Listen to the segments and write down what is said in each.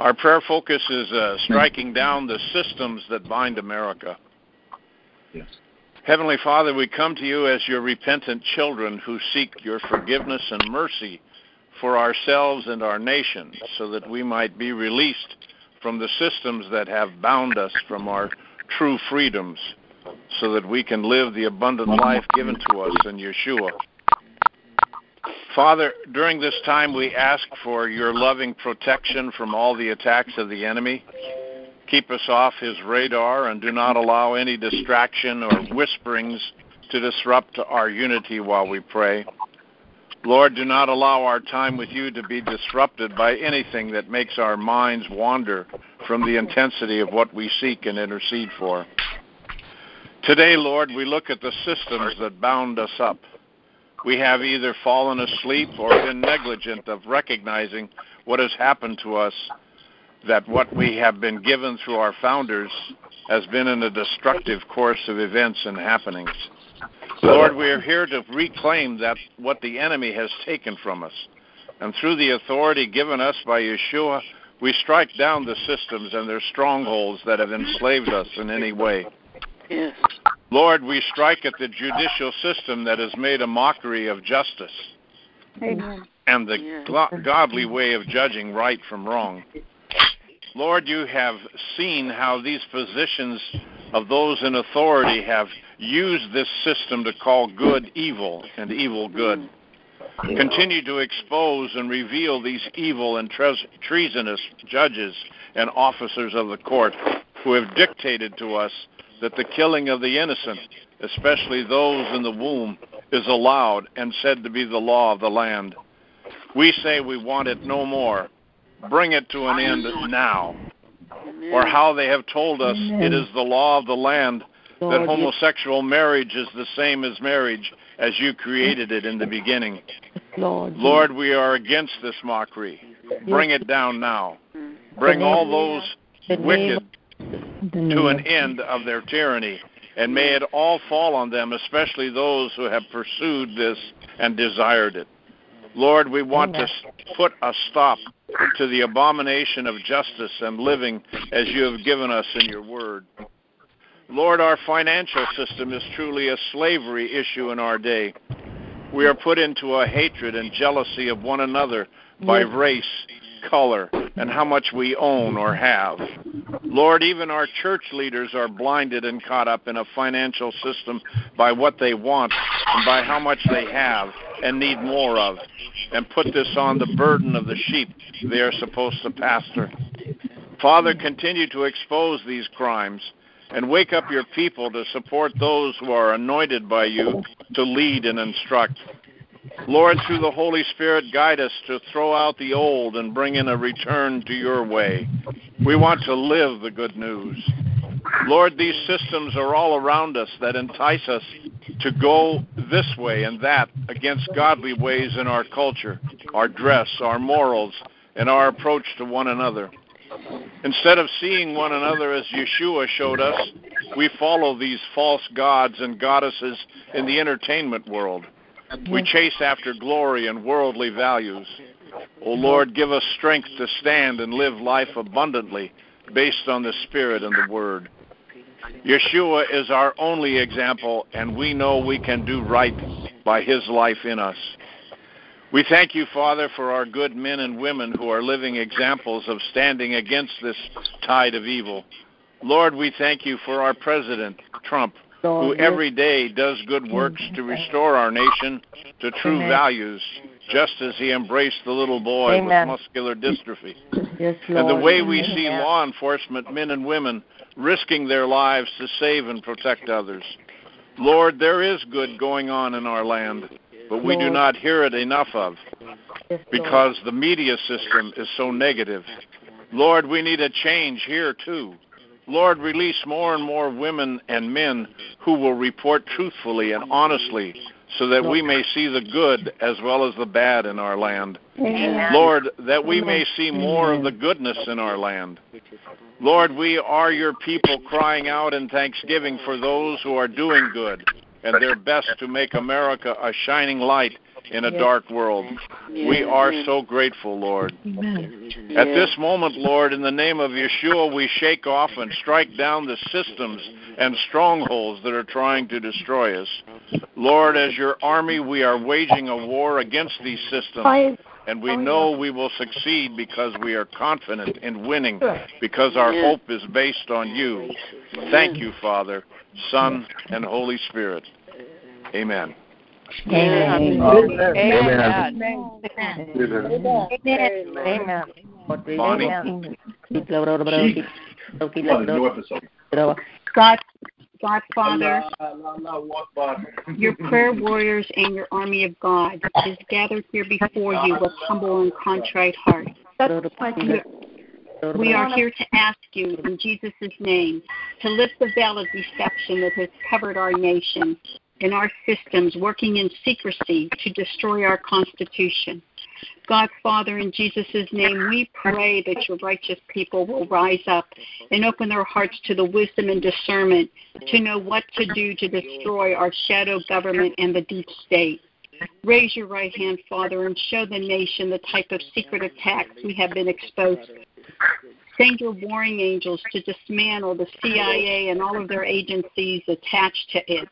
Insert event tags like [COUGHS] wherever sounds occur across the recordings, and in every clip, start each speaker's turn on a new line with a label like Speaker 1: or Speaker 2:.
Speaker 1: Our prayer focus is uh, striking down the systems that bind America.
Speaker 2: Yes.
Speaker 1: Heavenly Father, we come to you as your repentant children who seek your forgiveness and mercy for ourselves and our nation so that we might be released from the systems that have bound us from our true freedoms so that we can live the abundant life given to us in Yeshua. Father, during this time we ask for your loving protection from all the attacks of the enemy. Keep us off his radar and do not allow any distraction or whisperings to disrupt our unity while we pray. Lord, do not allow our time with you to be disrupted by anything that makes our minds wander from the intensity of what we seek and intercede for. Today, Lord, we look at the systems that bound us up. We have either fallen asleep or been negligent of recognizing what has happened to us, that what we have been given through our founders has been in a destructive course of events and happenings. Lord, we are here to reclaim that what the enemy has taken from us. And through the authority given us by Yeshua, we strike down the systems and their strongholds that have enslaved us in any way.
Speaker 3: Yes.
Speaker 1: Lord, we strike at the judicial system that has made a mockery of justice
Speaker 3: Amen.
Speaker 1: and the
Speaker 3: Yes.
Speaker 1: godly way of judging right from wrong. Lord, you have seen how these positions of those in authority have used this system to call good evil and evil good. Continue to expose and reveal these evil and tre- treasonous judges and officers of the court who have dictated to us that the killing of the innocent, especially those in the womb, is allowed and said to be the law of the land. We say we want it no more. Bring it to an end now. Or how they have told us it is the law of the land that homosexual marriage is the same as marriage as you created it in the beginning.
Speaker 4: Lord,
Speaker 1: we are against this mockery. Bring it down now. Bring all those wicked
Speaker 4: of- the name
Speaker 1: to an end of their tyranny, and may it all fall on them, especially those who have pursued this and desired it. Lord, we want to put a stop to the abomination of justice and living as you have given us in your word. Lord, our financial system is truly a slavery issue in our day. We are put into a hatred and jealousy of one another by race, color, and how much we own or have. Lord, even our church leaders are blinded and caught up in a financial system by what they want and by how much they have and need more of, and put this on the burden of the sheep they are supposed to pastor. Father, continue to expose these crimes and wake up your people to support those who are anointed by you to lead and instruct. Lord, through the Holy Spirit, guide us to throw out the old and bring in a return to your way. We want to live the good news. Lord, these systems are all around us that entice us to go this way and that against godly ways in our culture, our dress, our morals, and our approach to one another. Instead of seeing one another as Yeshua showed us, we follow these false gods and goddesses in the entertainment world. We chase after glory and worldly values. O Lord, give us strength to stand and live life abundantly based on the Spirit and the Word. Yeshua is our only example, and we know we can do right by his life in us. We thank you, Father, for our good men and women who are living examples of standing against this tide of evil. Lord, we thank you for our President, Trump, who every day does good mm-hmm. works to restore our nation to true
Speaker 4: Amen.
Speaker 1: values, just as he embraced the little boy
Speaker 4: Amen.
Speaker 1: with muscular dystrophy.
Speaker 4: Yes,
Speaker 1: And the way we
Speaker 4: Amen.
Speaker 1: see law enforcement men and women risking their lives to save and protect others. Lord, there is good going on in our land, but we do not hear it enough of because the media system is so negative. Lord, we need a change here too. Lord, release more and more women and men who will report truthfully and honestly so that we may see the good as well as the bad in our land.
Speaker 4: Amen.
Speaker 1: Lord, that we may see more of the goodness in our land. Lord, we are your people crying out in thanksgiving for those who are doing good and their best to make America a shining light in a dark world. We are so grateful, Lord. Amen. At this moment, Lord, in the name of Yeshua, we shake off and strike down the systems and strongholds that are trying to destroy us. Lord, as your army, we are waging a war against these systems. And we know we will succeed because we are confident in winning, because our hope is based on you. Thank you, Father, Son, and Holy Spirit. Amen.
Speaker 4: Amen.
Speaker 2: Amen.
Speaker 4: Amen.
Speaker 1: Bonnie?
Speaker 5: God, God Father, your prayer warriors and your army of God is gathered here before you with humble and contrite hearts. We are here to ask you in Jesus' name to lift the veil of deception that has covered our nation and our systems working in secrecy to destroy our Constitution. God, Father, in Jesus' name, we pray that your righteous people will rise up and open their hearts to the wisdom and discernment to know what to do to destroy our shadow government and the deep state. Raise your right hand, Father, and show the nation the type of secret attacks we have been exposed to. Send your warring angels to dismantle the CIA and all of their agencies attached to it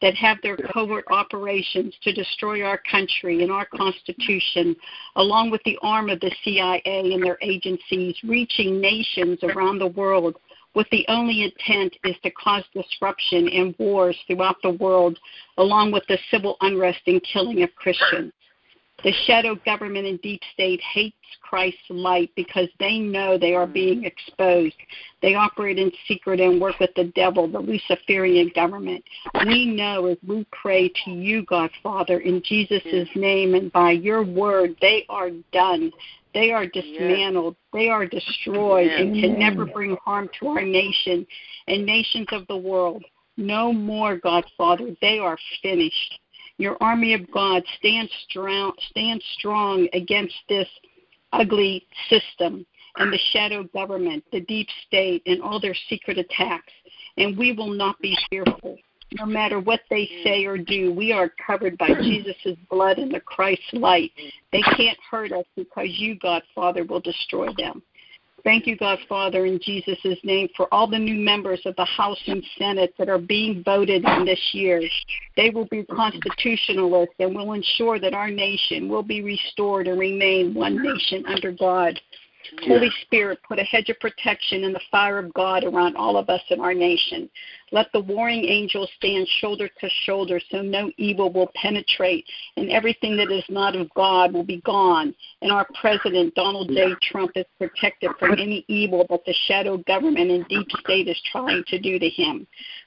Speaker 5: that have their covert operations to destroy our country and our Constitution, along with the arm of the CIA and their agencies, reaching nations around the world with the only intent is to cause disruption and wars throughout the world, along with the civil unrest and killing of Christians. The shadow government and deep state hates Christ's light because they know they are being mm-hmm. exposed. They operate in secret and work with the devil, the Luciferian government. We know as we pray to you, God Father, in Jesus' name and by your word, they are done. They are dismantled. They are destroyed and can never bring harm to our nation and nations of the world. No more, God Father. They are finished. Your army of God stand strong, stand strong against this ugly system and the shadow government, the deep state, and all their secret attacks. And we will not be fearful. No matter what they say or do, we are covered by Jesus' blood and the Christ's light. They can't hurt us because you, God Father, will destroy them. Thank you, God Father, in Jesus' name, for all the new members of the House and Senate that are being voted in this year. They will be constitutionalists and will ensure that our nation will be restored and remain one nation under God. Holy Spirit, put a hedge of protection and the fire of God around all of us in our nation. Let the warring angels stand shoulder to shoulder so no evil will penetrate and everything that is not of God will be gone. And our president, Donald J. Trump, is protected from any evil that the shadow government and deep state is trying to do to him.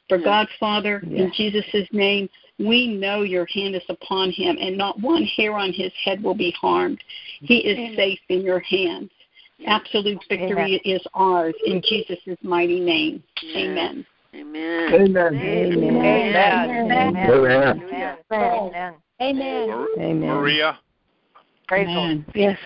Speaker 5: For God, Father, in Jesus' name, we know your hand is upon him, and not one hair on his head will be harmed. He is safe in your hands. Absolute victory Amen. is ours in Jesus' mighty name. Amen.
Speaker 3: Amen.
Speaker 2: Amen.
Speaker 4: Amen.
Speaker 2: Amen.
Speaker 4: Amen.
Speaker 3: Amen.
Speaker 1: Maria.
Speaker 4: Amen.
Speaker 6: Yes.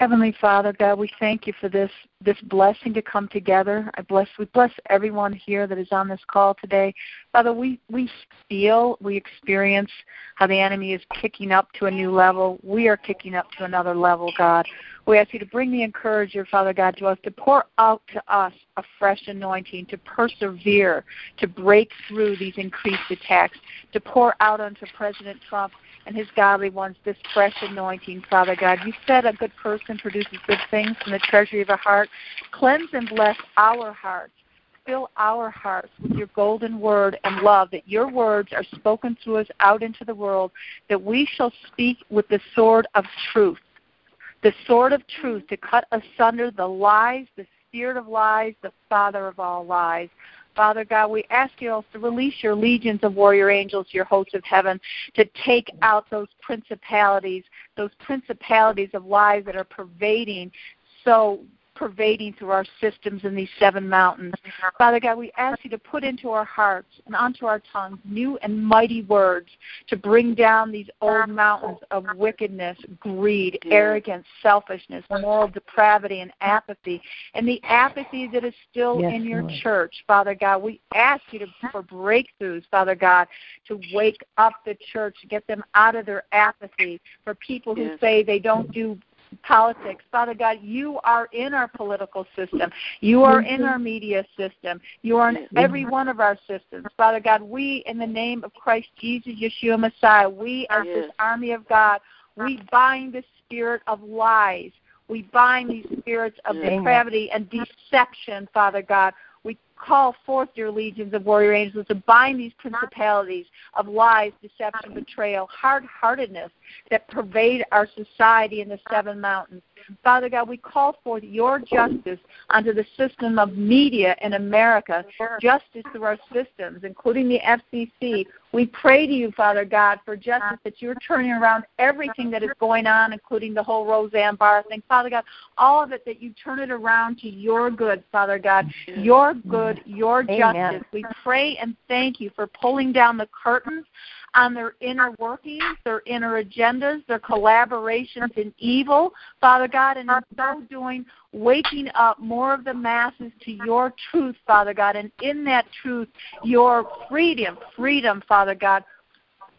Speaker 6: Heavenly Father, God, we thank you for this this blessing to come together. I bless we bless everyone here that is on this call today. Father, we, we feel, we experience how the enemy is kicking up to a new level. We are kicking up to another level, God. We ask you to bring the encourager, Father God, to us, to pour out to us a fresh anointing, to persevere, to break through these increased attacks, to pour out unto President Trump and his godly ones this fresh anointing, Father God. You said a good person produces good things from the treasury of a heart. Cleanse and bless our hearts. Fill our hearts with your golden word and love, that your words are spoken through us out into the world, that we shall speak with the sword of truth. The sword of truth to cut asunder the lies, the spirit of lies, the father of all lies. Father God, we ask you to release your legions of warrior angels, your hosts of heaven, to take out those principalities, those principalities of lies that are pervading so pervading through our systems in these seven mountains. Father God, we ask you to put into our hearts and onto our tongues new and mighty words to bring down these old mountains of wickedness, greed, arrogance, selfishness, moral depravity, and apathy. And the apathy that is still
Speaker 4: Yes,
Speaker 6: in your
Speaker 4: Lord.
Speaker 6: church, Father God, we ask you to, for breakthroughs, Father God, to wake up the church, get them out of their apathy. For people who
Speaker 3: Yes.
Speaker 6: say they don't do politics. Father God, you are in our political system. You are in our media system. You are in every one of our systems. Father God, we, in the name of Christ Jesus, Yeshua Messiah, we as this army of God, we bind the spirit of lies. We bind these spirits of depravity and deception, Father God. Call forth your legions of warrior angels to bind these principalities of lies, deception, betrayal, hard heartedness that pervade our society in the seven mountains. Father God, we call forth your justice onto the system of media in America, justice through our systems, including the FCC. We pray to you, Father God, for justice that you're turning around everything that is going on, including the whole Roseanne Barr thing. Father God, all of it that you turn it around to your good, Father God, your good, your
Speaker 4: Amen.
Speaker 6: justice. We pray and thank you for pulling down the curtains on their inner workings, their inner agendas, their collaborations in evil, Father God, and in so doing, waking up more of the masses to your truth, Father God, and in that truth, your freedom, freedom, Father God.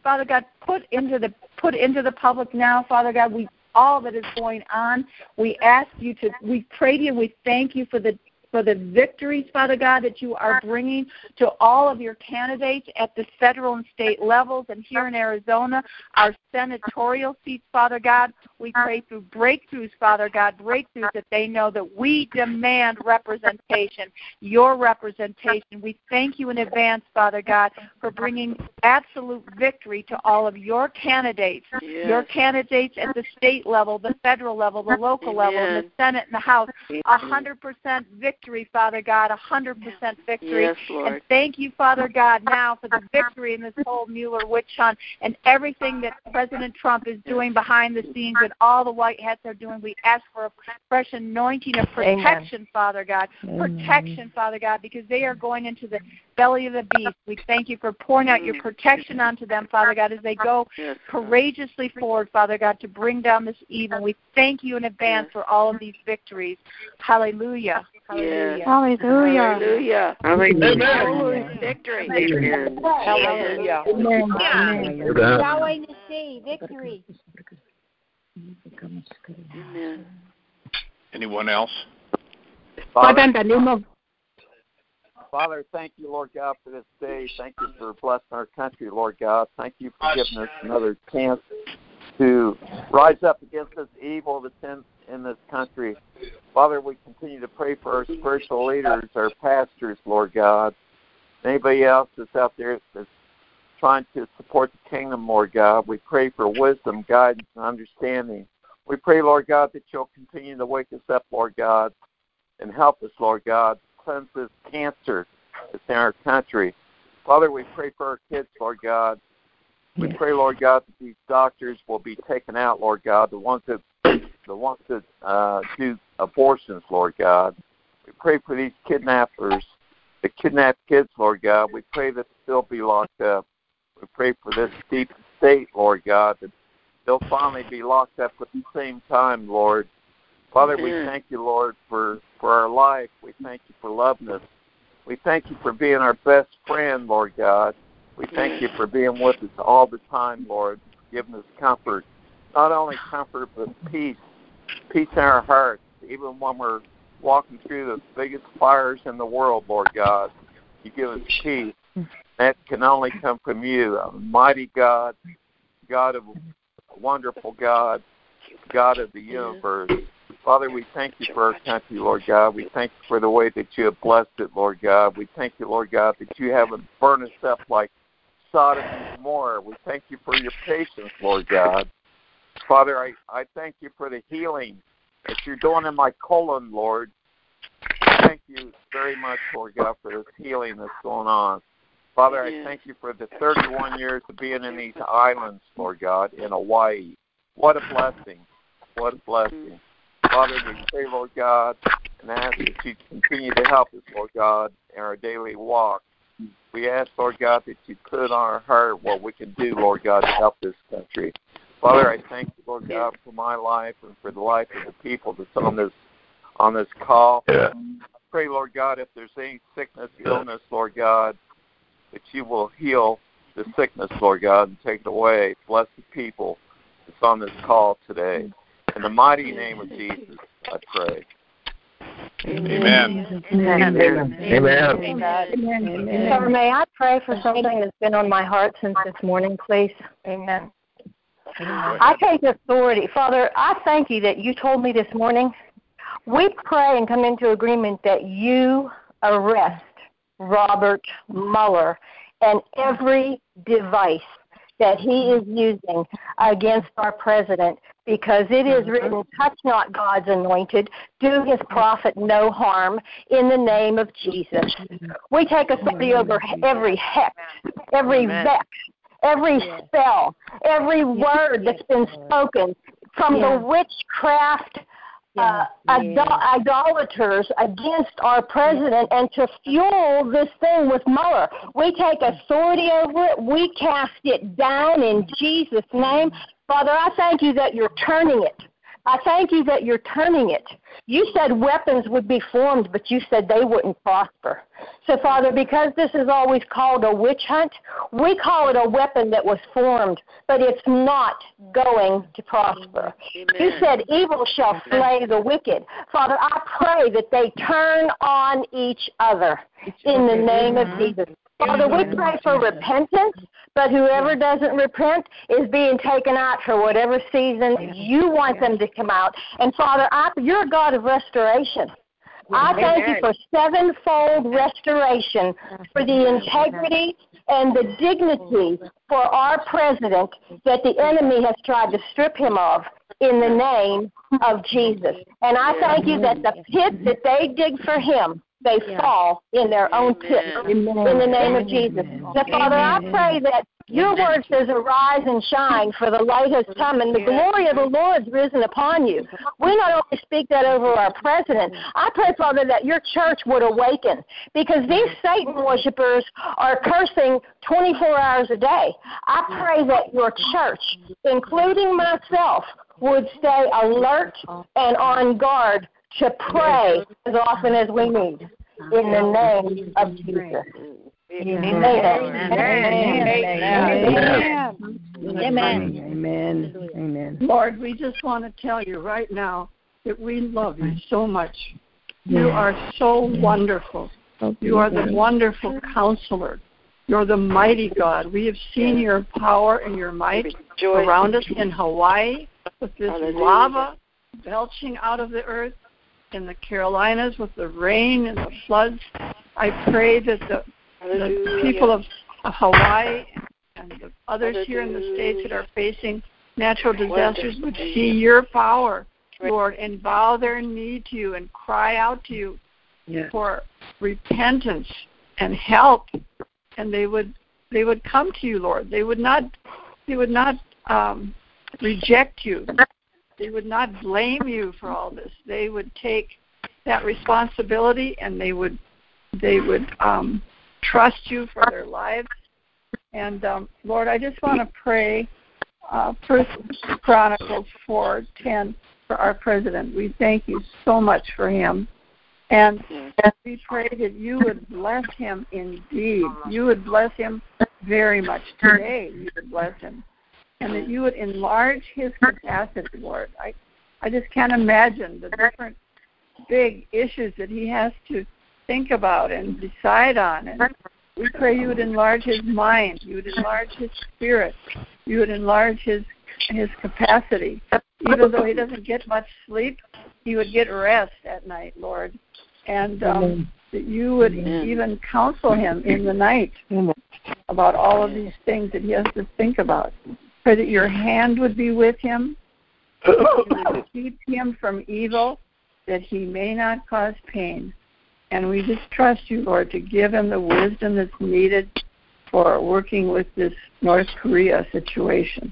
Speaker 6: Father God, put into the put into the public now, Father God, we all that is going on. We ask you to we pray to you, we thank you for the for the victories, Father God, that you are bringing to all of your candidates at the federal and state levels and here in Arizona, our senatorial seats, Father God. We pray through breakthroughs, Father God, breakthroughs that they know that we demand representation, your representation. We thank you in advance, Father God, for bringing absolute victory to all of your candidates,
Speaker 3: Yes.
Speaker 6: your candidates at the state level, the federal level, the local level, and the Senate and the House. A hundred percent victory, Father God, a hundred percent victory.
Speaker 3: Yes, Lord.
Speaker 6: And thank you, Father God, now for the victory in this whole Mueller witch hunt and everything that President Trump is doing behind the scenes and all the white hats are doing. We ask for a fresh anointing of
Speaker 4: Amen.
Speaker 6: protection, Father God. Protection, Father God, because they are going into the belly of the beast. We thank you for pouring out your mm. protection onto them, Father God, as they go
Speaker 3: Yes.
Speaker 6: courageously forward, Father God, to bring down this evil. We thank you in advance for all of these victories. Hallelujah. Hallelujah.
Speaker 5: Hallelujah.
Speaker 3: Hallelujah.
Speaker 1: Amen.
Speaker 3: Victory. Amen.
Speaker 4: Hallelujah.
Speaker 7: Yahweh Nissi, victory.
Speaker 3: Amen.
Speaker 1: Anyone else?
Speaker 8: Father,
Speaker 5: in the name of
Speaker 8: Father, thank you, Lord God, for this day. Thank you for blessing our country, Lord God. Thank you for giving us another chance to rise up against this evil that's in, in this country. Father, we continue to pray for our spiritual leaders, our pastors, Lord God. Anybody else that's out there that's trying to support the kingdom, Lord God. We pray for wisdom, guidance, and understanding. We pray, Lord God, that you'll continue to wake us up, Lord God, and help us, Lord God, cleanse this cancer that's in our country. Father, we pray for our kids, Lord God. We pray, Lord God, that these doctors will be taken out, Lord God, the ones that the ones that uh, do abortions, Lord God. We pray for these kidnappers, the kidnapped kids, Lord God. We pray that they'll be locked up. We pray for this deep state, Lord God, that they'll finally be locked up at the same time, Lord. Father, we thank you, Lord, for, for our life. We thank you for loving us. We thank you for being our best friend, Lord God. We thank you for being with us all the time, Lord, giving us comfort. Not only comfort, but peace. Peace in our hearts, even when we're walking through the biggest fires in the world, Lord God. You give us peace. That can only come from you, a mighty God, God of a wonderful God, God of the universe. Father, we thank you for our country, Lord God. We thank you for the way that you have blessed it, Lord God. We thank you, Lord God, that you haven't burned us up like Sodom and Gomorrah. We thank you for your patience, Lord God. Father, I, I thank you for the healing that you're doing in my colon, Lord. Thank you very much, Lord God, for this healing that's going on. Father, I thank you for the 31 years of being in these islands, Lord God, in Hawaii. What a blessing. What a blessing. Father, we pray, Lord God, and ask that you continue to help us, Lord God, in our daily walk. We ask, Lord God, that you put on our heart what we can do, Lord God, to help this country. Father, I thank you, Lord God, for my life and for the life of the people that's on this on this call.
Speaker 9: Yeah.
Speaker 8: I pray, Lord God, if there's any sickness, illness, Lord God, that you will heal the sickness, Lord God, and take it away. Bless the people that's on this call today. In the mighty name of Jesus, I pray.
Speaker 1: Amen.
Speaker 3: Amen.
Speaker 9: Amen.
Speaker 4: Amen.
Speaker 7: Sir, may I pray for something that's been on my heart since this morning, please?
Speaker 4: Amen.
Speaker 7: I take authority. Father, I thank you that you told me this morning. We pray and come into agreement that you arrest Robert Mueller and every device that he is using against our president because it is written, touch not God's anointed, do his prophet no harm in the name of Jesus. We take authority over every hex, every vex, every spell, every word that's been spoken from the witchcraft uh, idol- idolaters against our president and to fuel this thing with Mueller. We take authority over it. We cast it down in Jesus' name. Father, I thank you that you're turning it. I thank you that you're turning it. You said weapons would be formed, but you said they wouldn't prosper. So, Father, because this is always called a witch hunt, we call it a weapon that was formed, but it's not going to prosper. You said evil shall slay the wicked. Father, I pray that they turn on each other in the name of Jesus. Father, we pray for repentance, but whoever doesn't repent is being taken out for whatever season you want them to come out. And Father, I, you're a God of restoration. I thank you for sevenfold restoration for the integrity and the dignity for our president that the enemy has tried to strip him of in the name of Jesus. And I thank you that the pit that they dig for him, they fall in their own pit. In the name of Jesus. So, Father, I pray that your word says, Arise and shine, for the light has come, and the glory of the Lord is risen upon you. We not only speak that over our president, I pray, Father, that your church would awaken, because these Satan worshippers are cursing 24 hours a day. I pray that your church, including myself, would stay alert and on guard to pray as often as we need. In the name of Jesus.
Speaker 4: Amen.
Speaker 7: Amen.
Speaker 4: Amen. Amen. Amen.
Speaker 10: Lord, we just want to tell you right now that we love you so much. You are so wonderful. You are the wonderful counselor. You're the mighty God. We have seen your power and your might around us in Hawaii with this lava belching out of the earth, in the Carolinas with the rain and the floods. I pray that the, the people of Hawaii and the others here in the states that are facing natural disasters would see your power, Lord, and bow their knee to you and cry out to you for repentance and help, and they would they would come to you, Lord. They would not they would not um, reject you. They would not blame you for all this. They would take that responsibility and they would they would um, trust you for their lives. And um, Lord, I just want to pray uh, First Chronicles four ten for our president. We thank you so much for him. And, and we pray that you would bless him indeed. You would bless him very much today. You would bless him. And that you would enlarge his capacity, Lord. I, I just can't imagine the different big issues that he has to think about and decide on. And we pray you would enlarge his mind. You would enlarge his spirit. You would enlarge his his capacity. Even though he doesn't get much sleep, he would get rest at night, Lord. And um, that you would even counsel him in the night about all of these things that he has to think about. Pray that your hand would be with him, [COUGHS] you would keep him from evil, that he may not cause pain. And we just trust you, Lord, to give him the wisdom that's needed for working with this North Korea situation.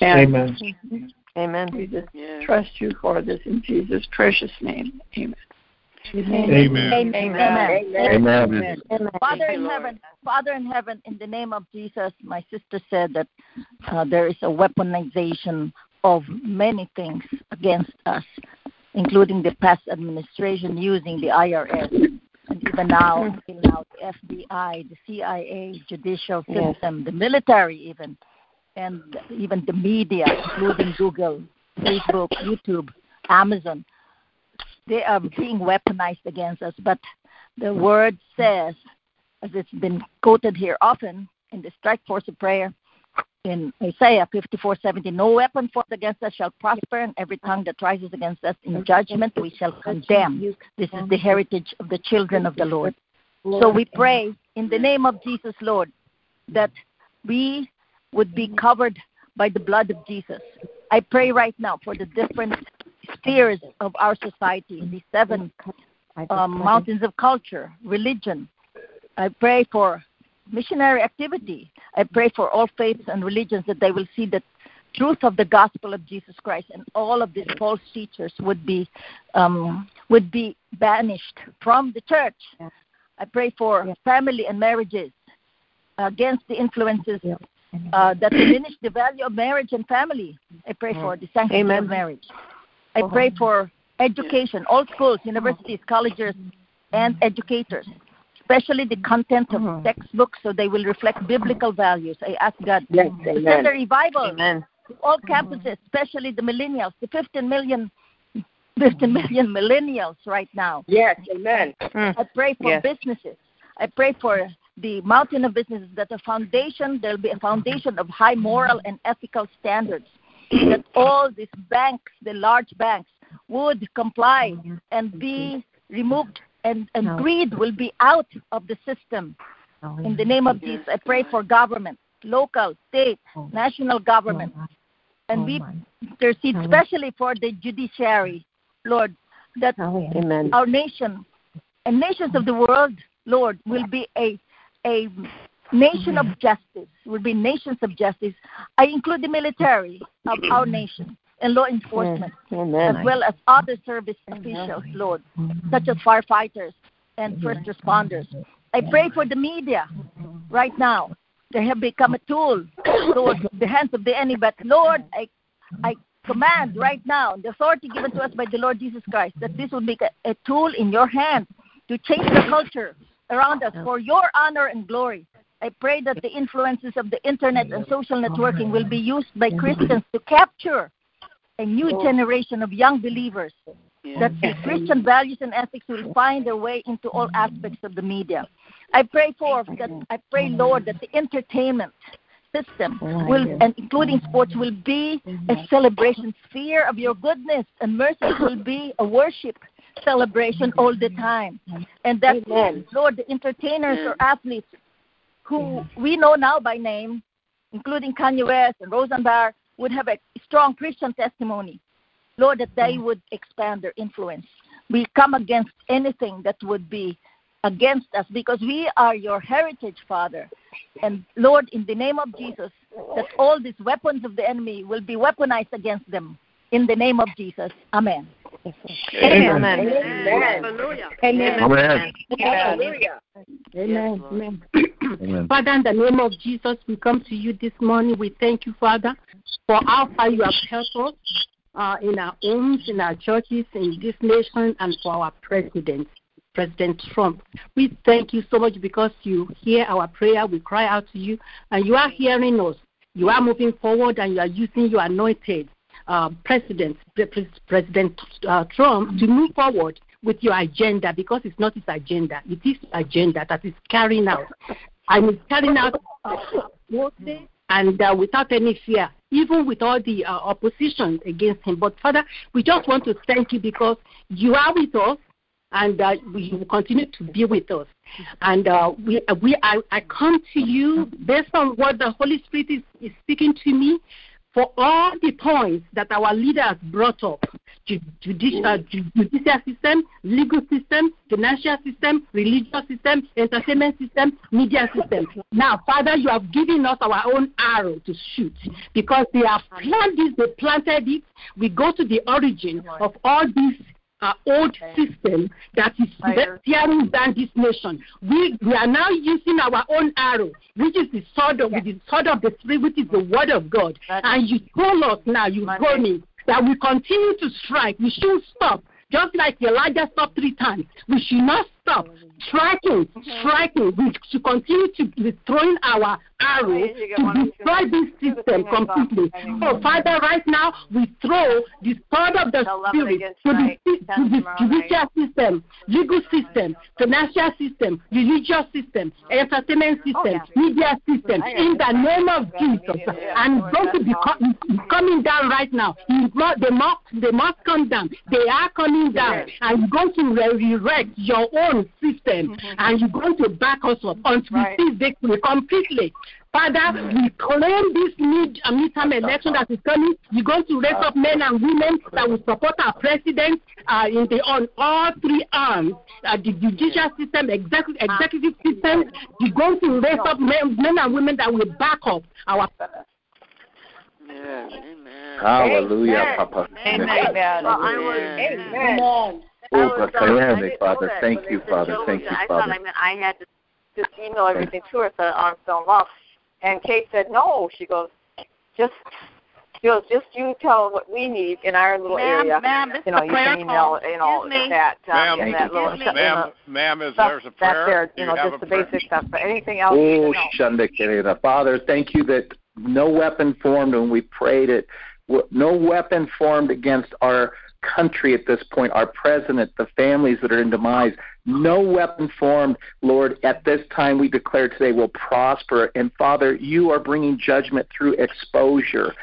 Speaker 10: And
Speaker 9: Amen.
Speaker 3: Amen.
Speaker 10: we just trust you for this in Jesus' precious name. Amen.
Speaker 1: Amen.
Speaker 2: Amen.
Speaker 9: Amen.
Speaker 2: Father in heaven, Father in heaven, in the name of Jesus, my sister said that uh, there is a weaponization of many things against us, including the past administration using the IRS, and even now, until now, the FBI, the CIA, judicial
Speaker 7: Yes.
Speaker 2: system, the military, even, and even the media, including Google, Facebook, YouTube, Amazon. They are being weaponized against us, but the word says, as it's been quoted here often in the strike force of prayer in Isaiah 54:70, no weapon formed against us shall prosper, and every tongue that rises against us in judgment we shall condemn. This is the heritage of the children of the Lord. So we pray in the name of Jesus, Lord, that we would be covered by the blood of Jesus. I pray right now for the different spheres of our society, the seven um, mountains of culture, religion. I pray for missionary activity. I pray for all faiths and religions that they will see the truth of the gospel of Jesus Christ, and all of these false teachers would be um, would be banished from the church. I pray for family and marriages against the influences uh, that diminish the value of marriage and family. I pray for the sanctity
Speaker 7: Amen.
Speaker 2: of marriage. I uh-huh. pray for education, all schools, uh-huh. universities, colleges, and mm-hmm. educators, especially the content of mm-hmm. textbooks so they will reflect biblical mm-hmm. values. I ask God
Speaker 7: Yes,
Speaker 2: to
Speaker 7: amen.
Speaker 2: send a revival
Speaker 7: Amen.
Speaker 2: to all campuses, especially the millennials, the 15 million, 15 million millennials right now.
Speaker 7: Yes, amen. Mm.
Speaker 2: I pray for
Speaker 7: Yes.
Speaker 2: businesses. I pray for the mountain of businesses that a foundation, there'll be a foundation of high moral and ethical standards. That all these banks, the large banks, would comply and be removed, and, and greed will be out of the system. In the name of Jesus, I pray for government, local, state, national government, and we intercede especially for the judiciary, Lord, that
Speaker 7: Amen.
Speaker 2: our nation and nations of the world, Lord, will be a a nation of justice, will be nations of justice. I include the military of our nation and law enforcement,
Speaker 7: Amen.
Speaker 2: as well as other service officials, Lord, such as firefighters and first responders. I pray for the media right now. They have become a tool, Lord, the hands of the enemy. But Lord, I I command right now the authority given to us by the Lord Jesus Christ that this will be a, a tool in your hand to change the culture around us for your honor and glory. I pray that the influences of the internet and social networking will be used by Christians to capture a new generation of young believers. That the Christian values and ethics will find their way into all aspects of the media. I pray for that. I pray, Lord, that the entertainment system will, and including sports, will be a celebration sphere of your goodness and mercy. [COUGHS] Will be a worship celebration all the time, and that Lord, the entertainers or athletes who we know now by name, including Kanye West and Rosenberg, would have a strong Christian testimony. Lord, that they would expand their influence. We come against anything that would be against us because we are your heritage, Father. And Lord, in the name of Jesus, that all these weapons of the enemy will be weaponized against them. In the name of Jesus. Amen.
Speaker 1: Amen.
Speaker 7: Amen.
Speaker 3: Hallelujah.
Speaker 4: Amen.
Speaker 9: Amen.
Speaker 7: Hallelujah.
Speaker 4: Amen.
Speaker 3: Lord.
Speaker 4: Amen.
Speaker 9: Amen.
Speaker 11: Father, in the name of Jesus, we come to you this morning. We thank you, Father, for how far you have helped us uh, in our homes, in our churches, in this nation, and for our president, President Trump. We thank you so much because you hear our prayer. We cry out to you, and you are hearing us. You are moving forward, and you are using your anointed uh, President, Pre- Pre- President uh, Trump, to move forward with your agenda because it's not his agenda. It is agenda that is carrying out. And it's carrying out uh, and uh, without any fear, even with all the uh, opposition against him. But Father, we just want to thank you because you are with us and uh, we will continue to be with us. And uh, we, we, I, I come to you based on what the Holy Spirit is, is speaking to me for all the points that our leaders brought up ju- judicial, mm. judicial system, legal system, financial system, religious system, entertainment system, media system. Now, Father, you have given us our own arrow to shoot because they have planned this, they planted it. We go to the origin of all these uh, old system that is tearing down this nation. We we are now using our own arrow, which is the sword of the sword of the spirit, which is the word of God. And you told us now, you told me that we continue to strike. We should stop. Just like Elijah stopped three times, we should not stop striking, striking. We should continue to be throwing our arrows to destroy this system completely. So, Father, right now we throw the sword of the spirit to the, to the judicial system, legal system, financial system, religious system, entertainment system, media system, in the name of Jesus. And it's going to be coming down right now. They must, they must come down. They are coming down. And you're going to resurrect your own system. And you're going to back us up until we see victory completely. Father, we claim this mid uh, midterm election that is coming. You're going to raise up men and women that will support our president uh, in the on all three arms, uh, the judicial system, executive, executive system. You're going to raise up men, men and women that will back up our.
Speaker 3: Amen.
Speaker 9: Hallelujah,
Speaker 3: Amen.
Speaker 9: Papa.
Speaker 3: Amen. Well, I was,
Speaker 7: Amen.
Speaker 9: Oh,
Speaker 3: I was,
Speaker 9: but
Speaker 3: um,
Speaker 9: I am
Speaker 3: I
Speaker 9: it,
Speaker 3: didn't
Speaker 9: Father.
Speaker 3: that,
Speaker 9: Thank you, Father. Thank you,
Speaker 3: I thought
Speaker 9: Father.
Speaker 3: I meant I had to just email everything to her so the arm fell off. And Kate said, no. She goes, just, she goes, just you tell what we need in our little
Speaker 2: Ma'am,
Speaker 3: area.
Speaker 2: ma'am, this
Speaker 3: you
Speaker 2: is
Speaker 3: know,
Speaker 2: a
Speaker 3: you
Speaker 2: prayer
Speaker 3: can email,
Speaker 2: call.
Speaker 3: you know,
Speaker 2: Excuse
Speaker 3: that, um,
Speaker 1: Ma'am,
Speaker 3: in that little,
Speaker 2: Excuse me.
Speaker 1: ma'am, ma'am, is
Speaker 3: stuff
Speaker 1: there's a
Speaker 3: that's
Speaker 1: prayer?
Speaker 3: there, you
Speaker 1: you
Speaker 3: know, just
Speaker 1: a
Speaker 3: the
Speaker 1: prayer?
Speaker 3: basic stuff. But anything else, you
Speaker 9: Oh,
Speaker 3: should know.
Speaker 9: Shunda Kerera. Father, thank you that no weapon formed when we prayed it, no weapon formed against our country at this point, our president, the families that are in demise, no weapon formed, Lord, at this time we declare today will prosper. And Father, you are bringing judgment through exposure.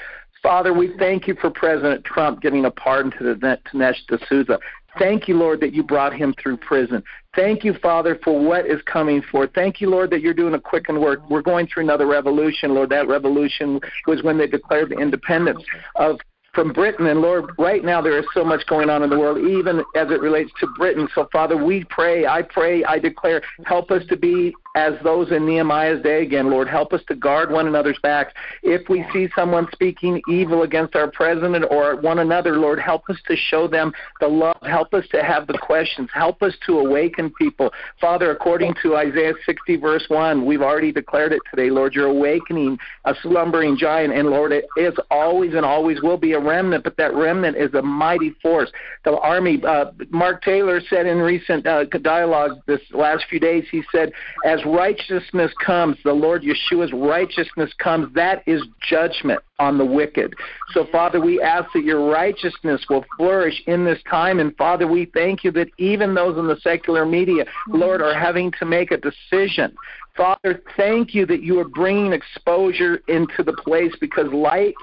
Speaker 9: Father, we thank you for President Trump giving a pardon to the Dinesh D'Souza. Thank you, Lord, that you brought him through prison. Thank you, Father, for what is coming forth. Thank you, Lord, that you're doing a quickened work. We're going through another revolution, Lord. That revolution was when they declared the independence of from Britain. And Lord, right now there is so much going on in the world, even as it relates to Britain. So, Father, we pray, I pray, I declare, help us to be as those in Nehemiah's day again, Lord. Help us to guard one another's backs. If we see someone speaking evil against our president or one another, Lord, help us to show them the love. Help us to have the questions. Help us to awaken people. Father, according to Isaiah 60, verse 1, we've already declared it today, Lord. You're awakening a slumbering giant. And Lord, it is always and always will be a remnant, but that remnant is a mighty force. The army, uh, Mark Taylor said in recent uh, dialogue this last few days, he said, as righteousness comes, the Lord Yeshua's righteousness comes, that is judgment on the wicked. So, Father, we ask that your righteousness will flourish in this time. And, Father, we thank you that even those in the secular media, mm-hmm. Lord, are having to make a decision. Father, thank you that you are bringing exposure into the place because light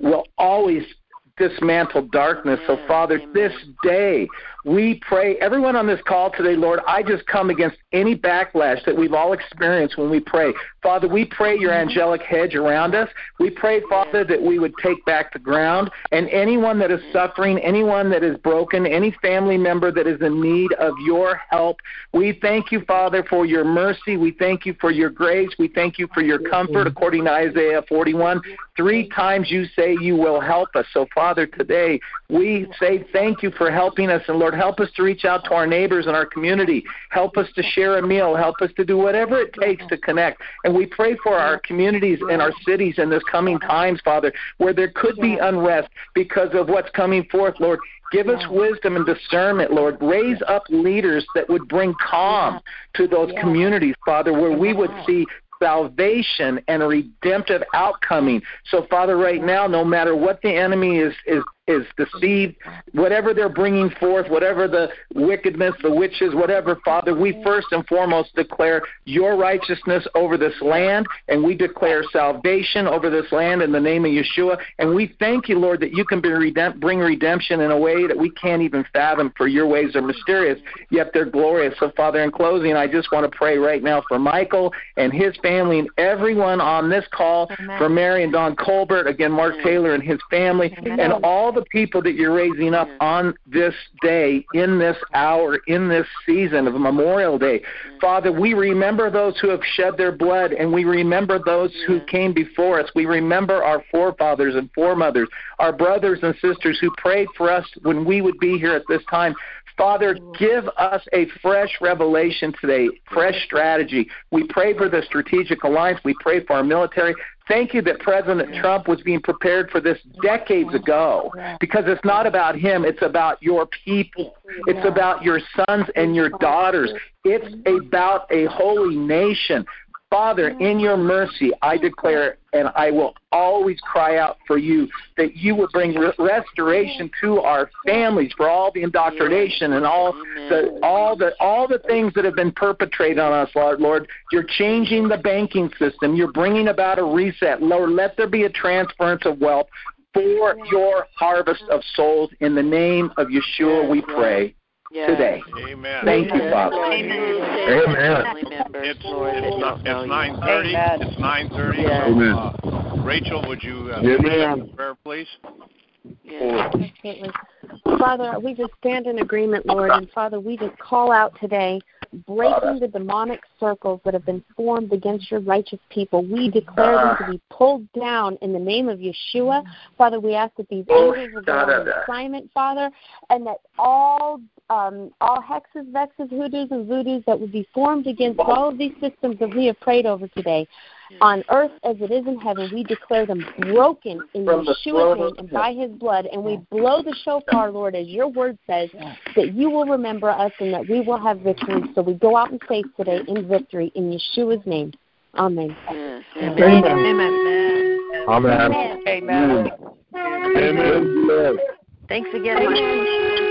Speaker 9: will always dismantle darkness. So, Father, this day we pray, everyone on this call today, Lord, I just come against any backlash that we've all experienced when we pray. Father, we pray your angelic hedge around us. We pray, Father, that we would take back the ground. And anyone that is suffering, anyone that is broken, any family member that is in need of your help, we thank you, Father, for your mercy. We thank you for your grace. We thank you for your comfort, according to Isaiah 41. Three times you say you will help us. So, Father, today we say thank you for helping us. And, Lord, help us to reach out to our neighbors and our community. Help us to share a meal. Help us to do whatever it takes to connect. And we pray for our communities and our cities in this coming times, Father, where there could be unrest because of what's coming forth, Lord. Give us wisdom and discernment, Lord. Raise up leaders that would bring calm to those communities, Father, where we would see salvation and a redemptive outcoming. So, Father, right now, no matter what the enemy is is is deceived, whatever they're bringing forth, whatever the wickedness, the witches, whatever, Father, we first and foremost declare your righteousness over this land, and we declare salvation over this land in the name of Yeshua. And we thank you, Lord, that you can bring redemption in a way that we can't even fathom, for your ways are mysterious, yet they're glorious. So, Father, in closing, I just want to pray right now for Michael and his family and everyone on this call, for Mary and Don Colbert, again, Mark Taylor and his family, and all all the people that you're raising up mm-hmm. on this day, in this hour, in this season of Memorial Day. Mm-hmm. Father, we remember those who have shed their blood, and we remember those who came before us. We remember our forefathers and foremothers, our brothers and sisters who prayed for us when we would be here at this time. Father, mm-hmm. give us a fresh revelation today, fresh strategy. We pray for the strategic alliance. We pray for our military. Thank you that President Trump was being prepared for this decades ago because it's not about him, it's about your people. It's about your sons and your daughters. It's mm-hmm. about a holy nation. Father, in your mercy, I declare and I will always cry out for you that you would bring re- restoration to our families for all the indoctrination and all the all the all the things that have been perpetrated on us, Lord. Lord, you're changing the banking system. You're bringing about a reset. Lord, let there be a transference of wealth for your harvest of souls. In the name of Yeshua, we pray today.
Speaker 1: Amen.
Speaker 9: Thank you, Father.
Speaker 12: Amen.
Speaker 1: It's, it's, it's nine thirty. It's nine thirty.
Speaker 12: Yes.
Speaker 1: So,
Speaker 12: Amen.
Speaker 1: uh, Rachel, would you uh,
Speaker 12: Amen.
Speaker 1: lead us in prayer, please?
Speaker 13: Absolutely. Father, we just stand in agreement, Lord, and Father, we just call out today, breaking the demonic circles that have been formed against your righteous people. We declare them to be pulled down in the name of Yeshua. Father, we ask that these angels will go on assignment, Father, and that all um, all hexes, vexes, hoodoos, and voodoos that would be formed against all of these systems that we have prayed over today, on earth as it is in heaven, we declare them broken in
Speaker 9: From the
Speaker 13: Yeshua's
Speaker 9: throne
Speaker 13: name
Speaker 9: of
Speaker 13: and by his blood, and we blow the shofar, Lord, as your word says, that you will remember us and that we will have victory. So we go out in faith today in victory in Yeshua's name. Amen.
Speaker 12: Amen.
Speaker 14: Amen.
Speaker 12: Amen.
Speaker 14: Amen.
Speaker 12: Amen.
Speaker 14: Thanks again.